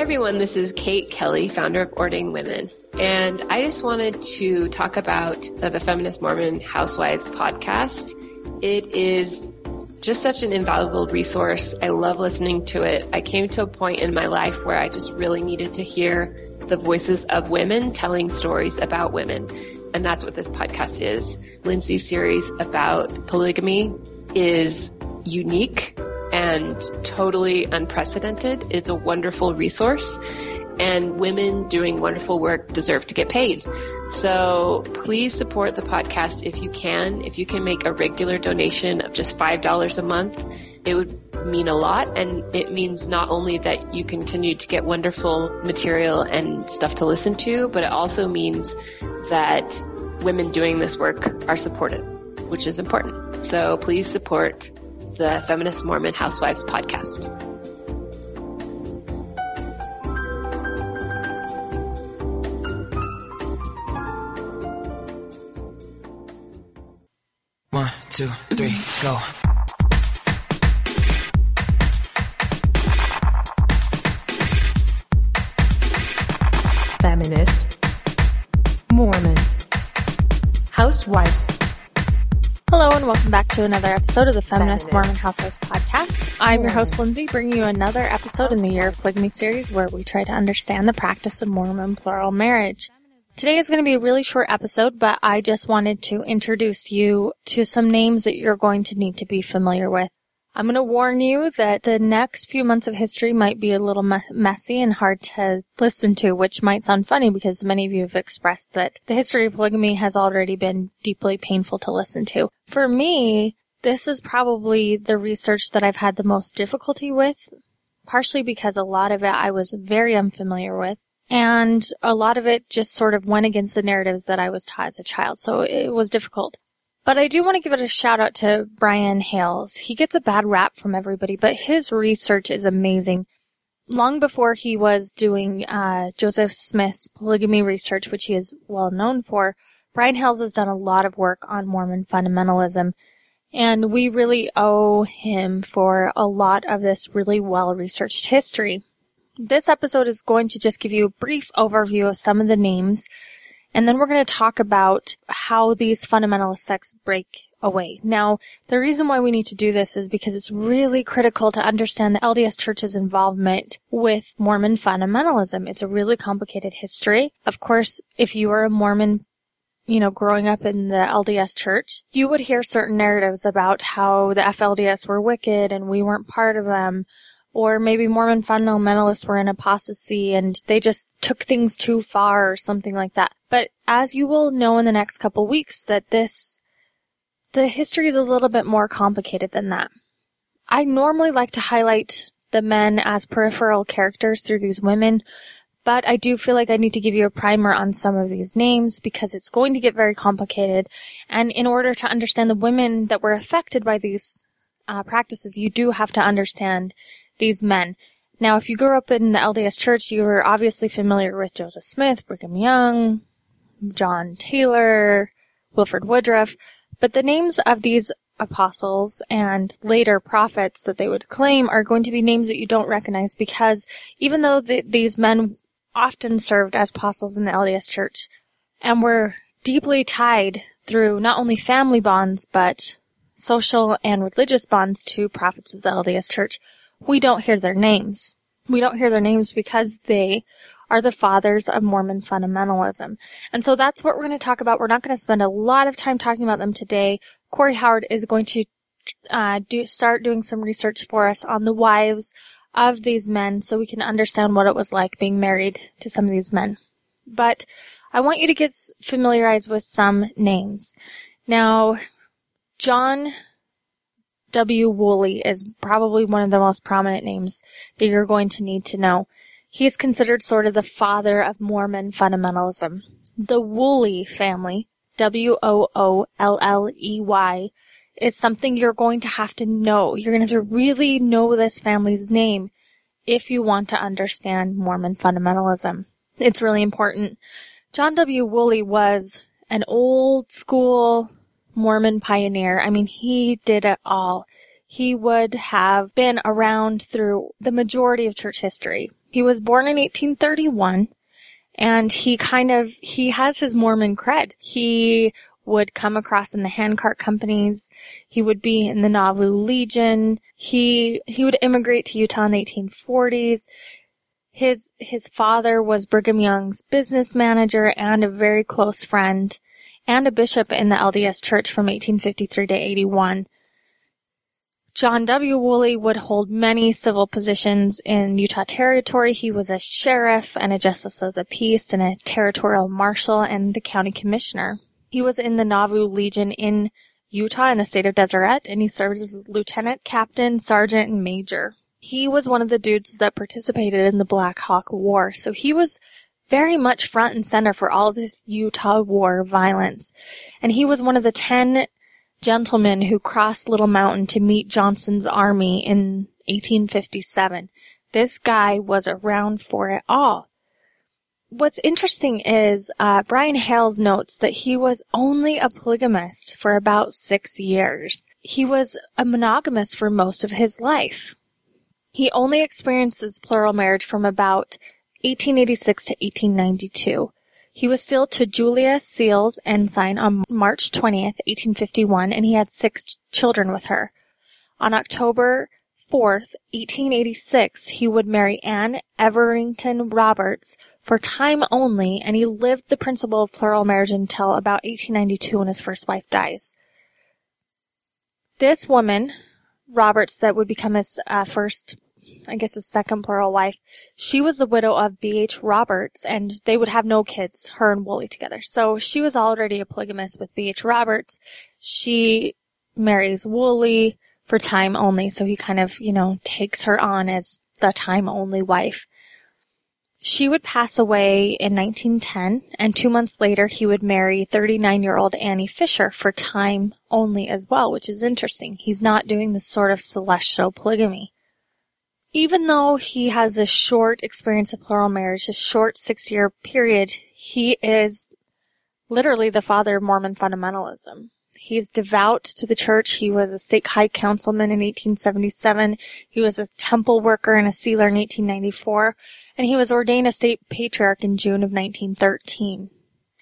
Hi everyone, this is Kate Kelly, founder of Ordained Women. And I just wanted to talk about the Feminist Mormon Housewives podcast. It is just such an invaluable resource. I love listening to it. I came to a point in my life where I just really needed to hear the voices of women telling stories about women. And that's what this podcast is. Lindsay's series about polygamy is unique and totally unprecedented. It's a wonderful resource and women doing wonderful work deserve to get paid. So please support the podcast if you can. If you can make a regular donation of just $5 a month, it would mean a lot. And it means not only that you continue to get wonderful material and stuff to listen to, but it also means that women doing this work are supported, which is important. So please support the Feminist Mormon Housewives podcast. One, two, three, go. Feminist, Mormon, Housewives. Welcome back to another episode of the Feminist, Mormon Housewives podcast. I'm your host Lindsay, bringing you another episode in the Year of Polygamy series where we try to understand the practice of Mormon plural marriage. Today is going to be a really short episode, but I just wanted to introduce you to some names that you're going to need to be familiar with. I'm going to warn you that the next few months of history might be a little me- messy and hard to listen to, which might sound funny because many of you have expressed that the history of polygamy has already been deeply painful to listen to. For me, this is probably the research that I've had the most difficulty with, partially because a lot of it I was very unfamiliar with. And a lot of it just sort of went against the narratives that I was taught as a child, so it was difficult. But I do want to give it a shout out to Brian Hales. He gets a bad rap from everybody, but his research is amazing. Long before he was doing uh, Joseph Smith's polygamy research, which he is well known for, Brian Hales has done a lot of work on Mormon fundamentalism. And we really owe him for a lot of this really well researched history. This episode is going to just give you a brief overview of some of the names and then we're going to talk about how these fundamentalist sects break away. Now, the reason why we need to do this is because it's really critical to understand the LDS Church's involvement with Mormon fundamentalism. It's a really complicated history. Of course, if you are a Mormon, you know, growing up in the LDS Church, you would hear certain narratives about how the FLDS were wicked and we weren't part of them or maybe Mormon fundamentalists were in apostasy and they just took things too far or something like that. But as you will know in the next couple weeks that this, the history is a little bit more complicated than that. I normally like to highlight the men as peripheral characters through these women, but I do feel like I need to give you a primer on some of these names because it's going to get very complicated. And in order to understand the women that were affected by these uh, practices, you do have to understand these men. Now, if you grew up in the LDS Church, you were obviously familiar with Joseph Smith, Brigham Young, John Taylor, Wilford Woodruff, but the names of these apostles and later prophets that they would claim are going to be names that you don't recognize because even though the, these men often served as apostles in the LDS Church and were deeply tied through not only family bonds but social and religious bonds to prophets of the LDS Church, we don't hear their names. We don't hear their names because they are the fathers of Mormon fundamentalism. And so that's what we're going to talk about. We're not going to spend a lot of time talking about them today. Corey Howard is going to uh, do start doing some research for us on the wives of these men so we can understand what it was like being married to some of these men. But I want you to get familiarized with some names. Now, John W. Woolley is probably one of the most prominent names that you're going to need to know. He is considered sort of the father of Mormon fundamentalism. The Woolley family, W-O-O-L-L-E-Y, is something you're going to have to know. You're going to have to really know this family's name if you want to understand Mormon fundamentalism. It's really important. John W. Woolley was an old school Mormon pioneer. I mean, he did it all. He would have been around through the majority of church history. He was born in 1831 and he kind of, he has his Mormon cred. He would come across in the handcart companies. He would be in the Nauvoo Legion. He, he would immigrate to Utah in the 1840s. His, his father was Brigham Young's business manager and a very close friend and a bishop in the LDS church from 1853 to 81. John W. Woolley would hold many civil positions in Utah Territory. He was a sheriff and a justice of the peace and a territorial marshal and the county commissioner. He was in the Nauvoo Legion in Utah in the state of Deseret and he served as lieutenant, captain, sergeant, and major. He was one of the dudes that participated in the Black Hawk War. So he was very much front and center for all this Utah war violence. And he was one of the 10 gentlemen who crossed Little Mountain to meet Johnston's army in 1857. This guy was around for it all. What's interesting is uh, Brian Hales notes that he was only a polygamist for about six years. He was a monogamist for most of his life. He only experiences plural marriage from about 1886 to 1892. He was sealed to Julia Searles Ensign on March 20th, 1851, and he had six children with her. On October 4th, 1886, he would marry Anne Everington Roberts for time only, and he lived the principle of plural marriage until about 1892 when his first wife dies. This woman, Roberts, that would become his uh, first I guess his second plural wife, she was the widow of B.H. Roberts, and they would have no kids, her and Woolley together. So she was already a polygamist with B.H. Roberts. She marries Woolley for time only, so he kind of, you know, takes her on as the time only wife. She would pass away in 1910, and two months later he would marry 39 year old Annie Fisher for time only as well, which is interesting. He's not doing this sort of celestial polygamy even though he has a short experience of plural marriage, a short six year period, he is literally the father of Mormon fundamentalism. He is devout to the church. He was a stake high councilman in 1877. He was a temple worker and a sealer in 1894. And he was ordained a stake patriarch in June of 1913.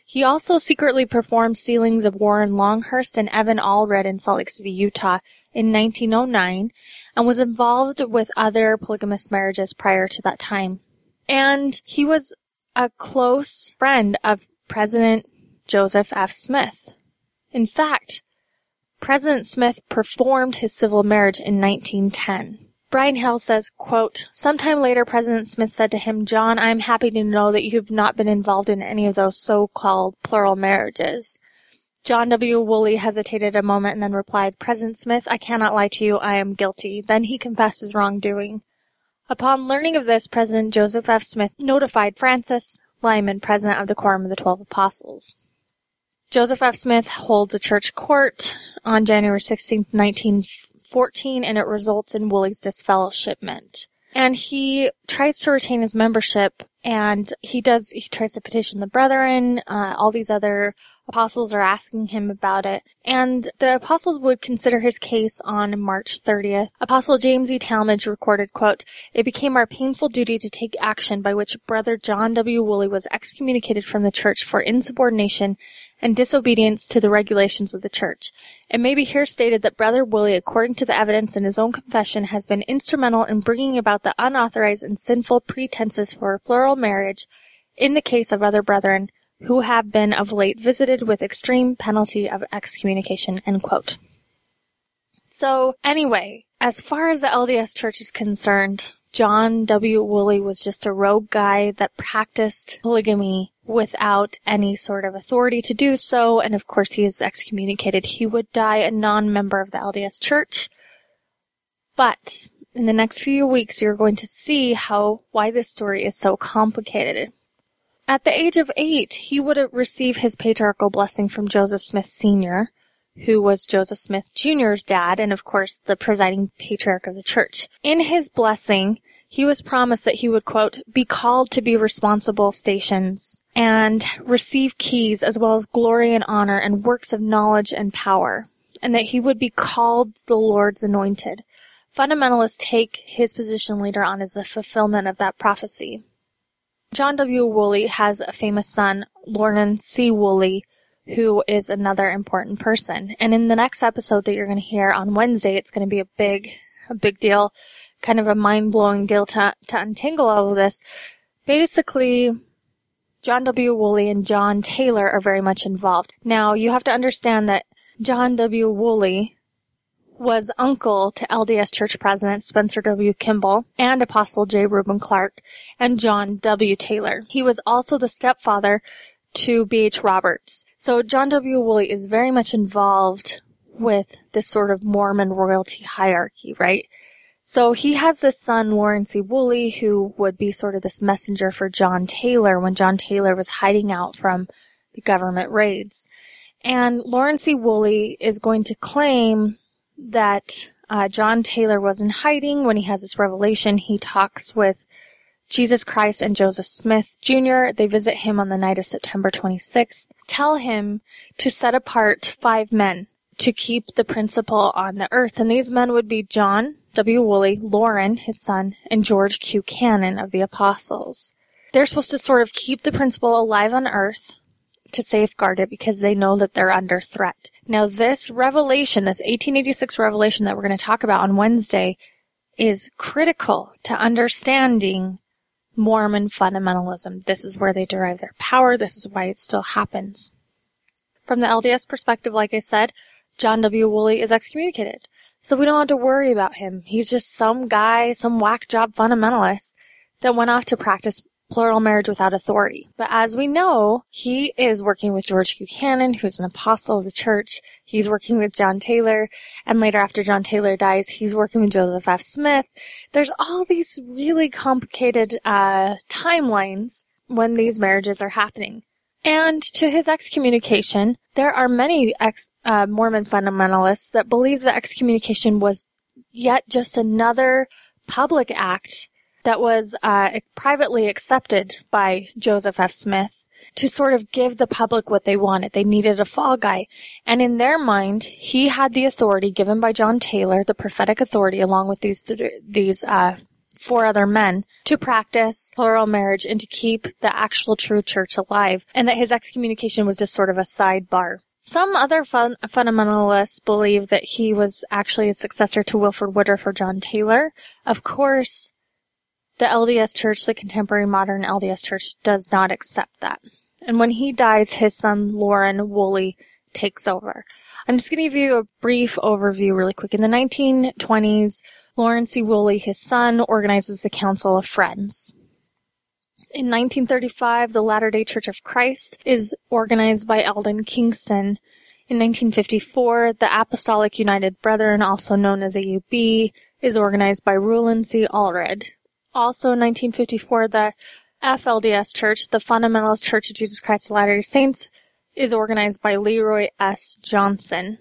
He also secretly performed sealings of Warren Longhurst and Evan Allred in Salt Lake City, Utah in 1909 and was involved with other polygamous marriages prior to that time. And he was a close friend of President Joseph F. Smith. In fact, President Smith performed his civil marriage in 1910. Brian Hales says, quote, Sometime later, President Smith said to him, John, I am happy to know that you have not been involved in any of those so-called plural marriages. John W. Woolley hesitated a moment and then replied, President Smith, I cannot lie to you. I am guilty. Then he confessed his wrongdoing. Upon learning of this, President Joseph F. Smith notified Francis Lyman, President of the Quorum of the Twelve Apostles. Joseph F. Smith holds a church court on January 16, 1914, and it results in Woolley's disfellowshipment. And he tries to retain his membership, and he does, he tries to petition the brethren, uh, all these other apostles are asking him about it. And the apostles would consider his case on March 30th. Apostle James E. Talmage recorded, quote, It became our painful duty to take action by which Brother John W. Woolley was excommunicated from the church for insubordination and disobedience to the regulations of the church. It may be here stated that Brother Woolley, according to the evidence in his own confession, has been instrumental in bringing about the unauthorized and sinful pretenses for plural marriage in the case of other brethren, who have been of late visited with extreme penalty of excommunication, end quote. So anyway, as far as the LDS Church is concerned, John W. Woolley was just a rogue guy that practiced polygamy without any sort of authority to do so, and of course he is excommunicated. He would die a non-member of the LDS Church. But in the next few weeks, you're going to see how why this story is so complicated. At the age of eight, he would receive his patriarchal blessing from Joseph Smith Sr., who was Joseph Smith Jr.'s dad and, of course, the presiding patriarch of the church. In his blessing, he was promised that he would, quote, be called to be responsible stations and receive keys as well as glory and honor and works of knowledge and power, and that he would be called the Lord's anointed. fundamentalists take his position later on as the fulfillment of that prophecy. John W. Woolley has a famous son, Lorin C. Woolley, who is another important person. And in the next episode that you're going to hear on Wednesday, it's going to be a big, a big deal, kind of a mind-blowing deal to, to untangle all of this. Basically, John W. Woolley and John Taylor are very much involved. Now, you have to understand that John W. Woolley was uncle to LDS Church President Spencer W. Kimball and Apostle J. Reuben Clark and John W. Taylor. He was also the stepfather to B.H. Roberts. So John W. Woolley is very much involved with this sort of Mormon royalty hierarchy, right? So he has this son, Lorin C. Woolley, who would be sort of this messenger for John Taylor when John Taylor was hiding out from the government raids. And Lorin C. Woolley is going to claim that uh, John Taylor was in hiding when he has this revelation. He talks with Jesus Christ and Joseph Smith Jr. They visit him on the night of September 26th, tell him to set apart five men to keep the principle on the earth. And these men would be John W. Woolley, Lorin, his son, and George Q. Cannon of the Apostles. They're supposed to sort of keep the principle alive on earth to safeguard it because they know that they're under threat. Now this revelation, this 1886 revelation that we're going to talk about on Wednesday is critical to understanding Mormon fundamentalism. This is where they derive their power. This is why it still happens. From the LDS perspective, like I said, John W. Woolley is excommunicated. So we don't have to worry about him. He's just some guy, some whack job fundamentalist that went off to practice plural marriage without authority. But as we know, he is working with George. Cannon, who's an apostle of the church. He's working with John Taylor, and later after John Taylor dies, he's working with Joseph F. Smith. There's all these really complicated uh, timelines when these marriages are happening. And to his excommunication, there are many ex, uh, Mormon fundamentalists that believe that excommunication was yet just another public act that was uh, privately accepted by Joseph F. Smith to sort of give the public what they wanted. They needed a fall guy. And in their mind, he had the authority given by John Taylor, the prophetic authority, along with these, th- these, uh, four other men to practice plural marriage and to keep the actual true church alive. And that his excommunication was just sort of a sidebar. Some other fun- fundamentalists believe that he was actually a successor to Wilford Woodruff or John Taylor. Of course, the LDS Church, the contemporary modern LDS Church, does not accept that. And when he dies, his son Lorin Woolley takes over. I'm just going to give you a brief overview really quick. In the 1920s, Lorin C. Woolley, his son, organizes the Council of Friends. In 1935, the Latter-day Church of Christ is organized by Elden Kingston. In 1954, the Apostolic United Brethren, also known as AUB, is organized by Rulon C. Allred also in 1954, the FLDS Church, the Fundamentalist Church of Jesus Christ of Latter-day Saints, is organized by Leroy S. Johnson.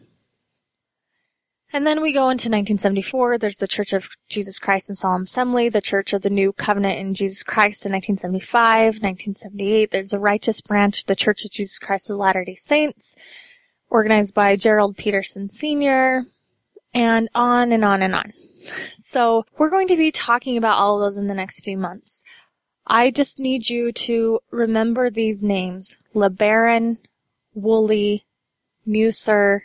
And then we go into 1974. There's the Church of Jesus Christ in Solemn Assembly, the Church of the New Covenant in Jesus Christ in 1975. 1978, there's the Righteous Branch, of the Church of Jesus Christ of Latter-day Saints, organized by Gerald Peterson Sr., and on and on and on. So we're going to be talking about all of those in the next few months. I just need you to remember these names. LeBaron, Woolley, Musser,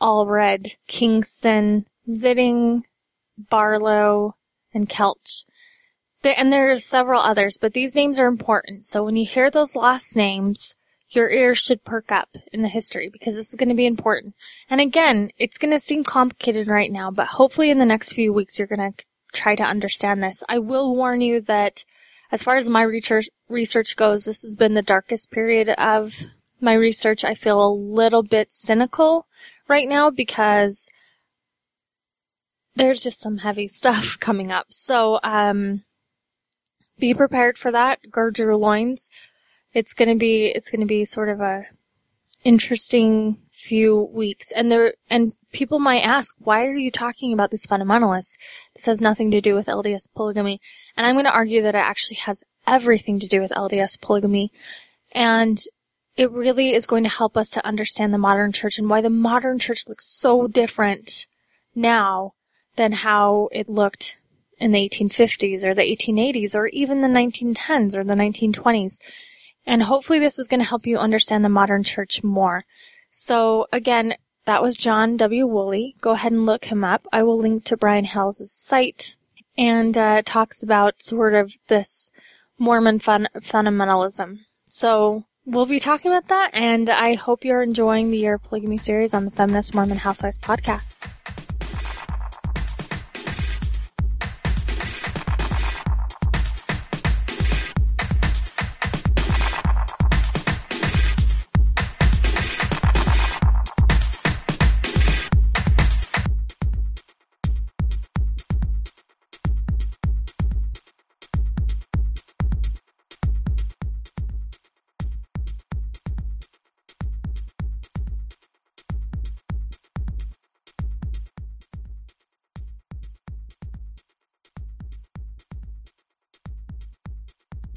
Allred, Kingston, Zitting, Barlow, and Kelsch. And there are several others, but these names are important. So when you hear those last names, your ears should perk up in the history because this is going to be important. And again, it's going to seem complicated right now, but hopefully in the next few weeks you're going to try to understand this. I will warn you that as far as my research, research goes, this has been the darkest period of my research. I feel a little bit cynical right now because there's just some heavy stuff coming up. So, um, be prepared for that. Gird your loins it's gonna be it's gonna be sort of a interesting few weeks. And there and people might ask, why are you talking about these fundamentalists? This has nothing to do with LDS polygamy. And I'm gonna argue that it actually has everything to do with LDS polygamy. And it really is going to help us to understand the modern church and why the modern church looks so different now than how it looked in the 1850s or the 1880s or even the 1910s or the 1920s. And hopefully this is going to help you understand the modern church more. So again, that was John W. Woolley. Go ahead and look him up. I will link to Brian Hales' site and uh, talks about sort of this Mormon fun- fundamentalism. So we'll be talking about that, and I hope you're enjoying the Year of Polygamy series on the Feminist Mormon Housewives podcast.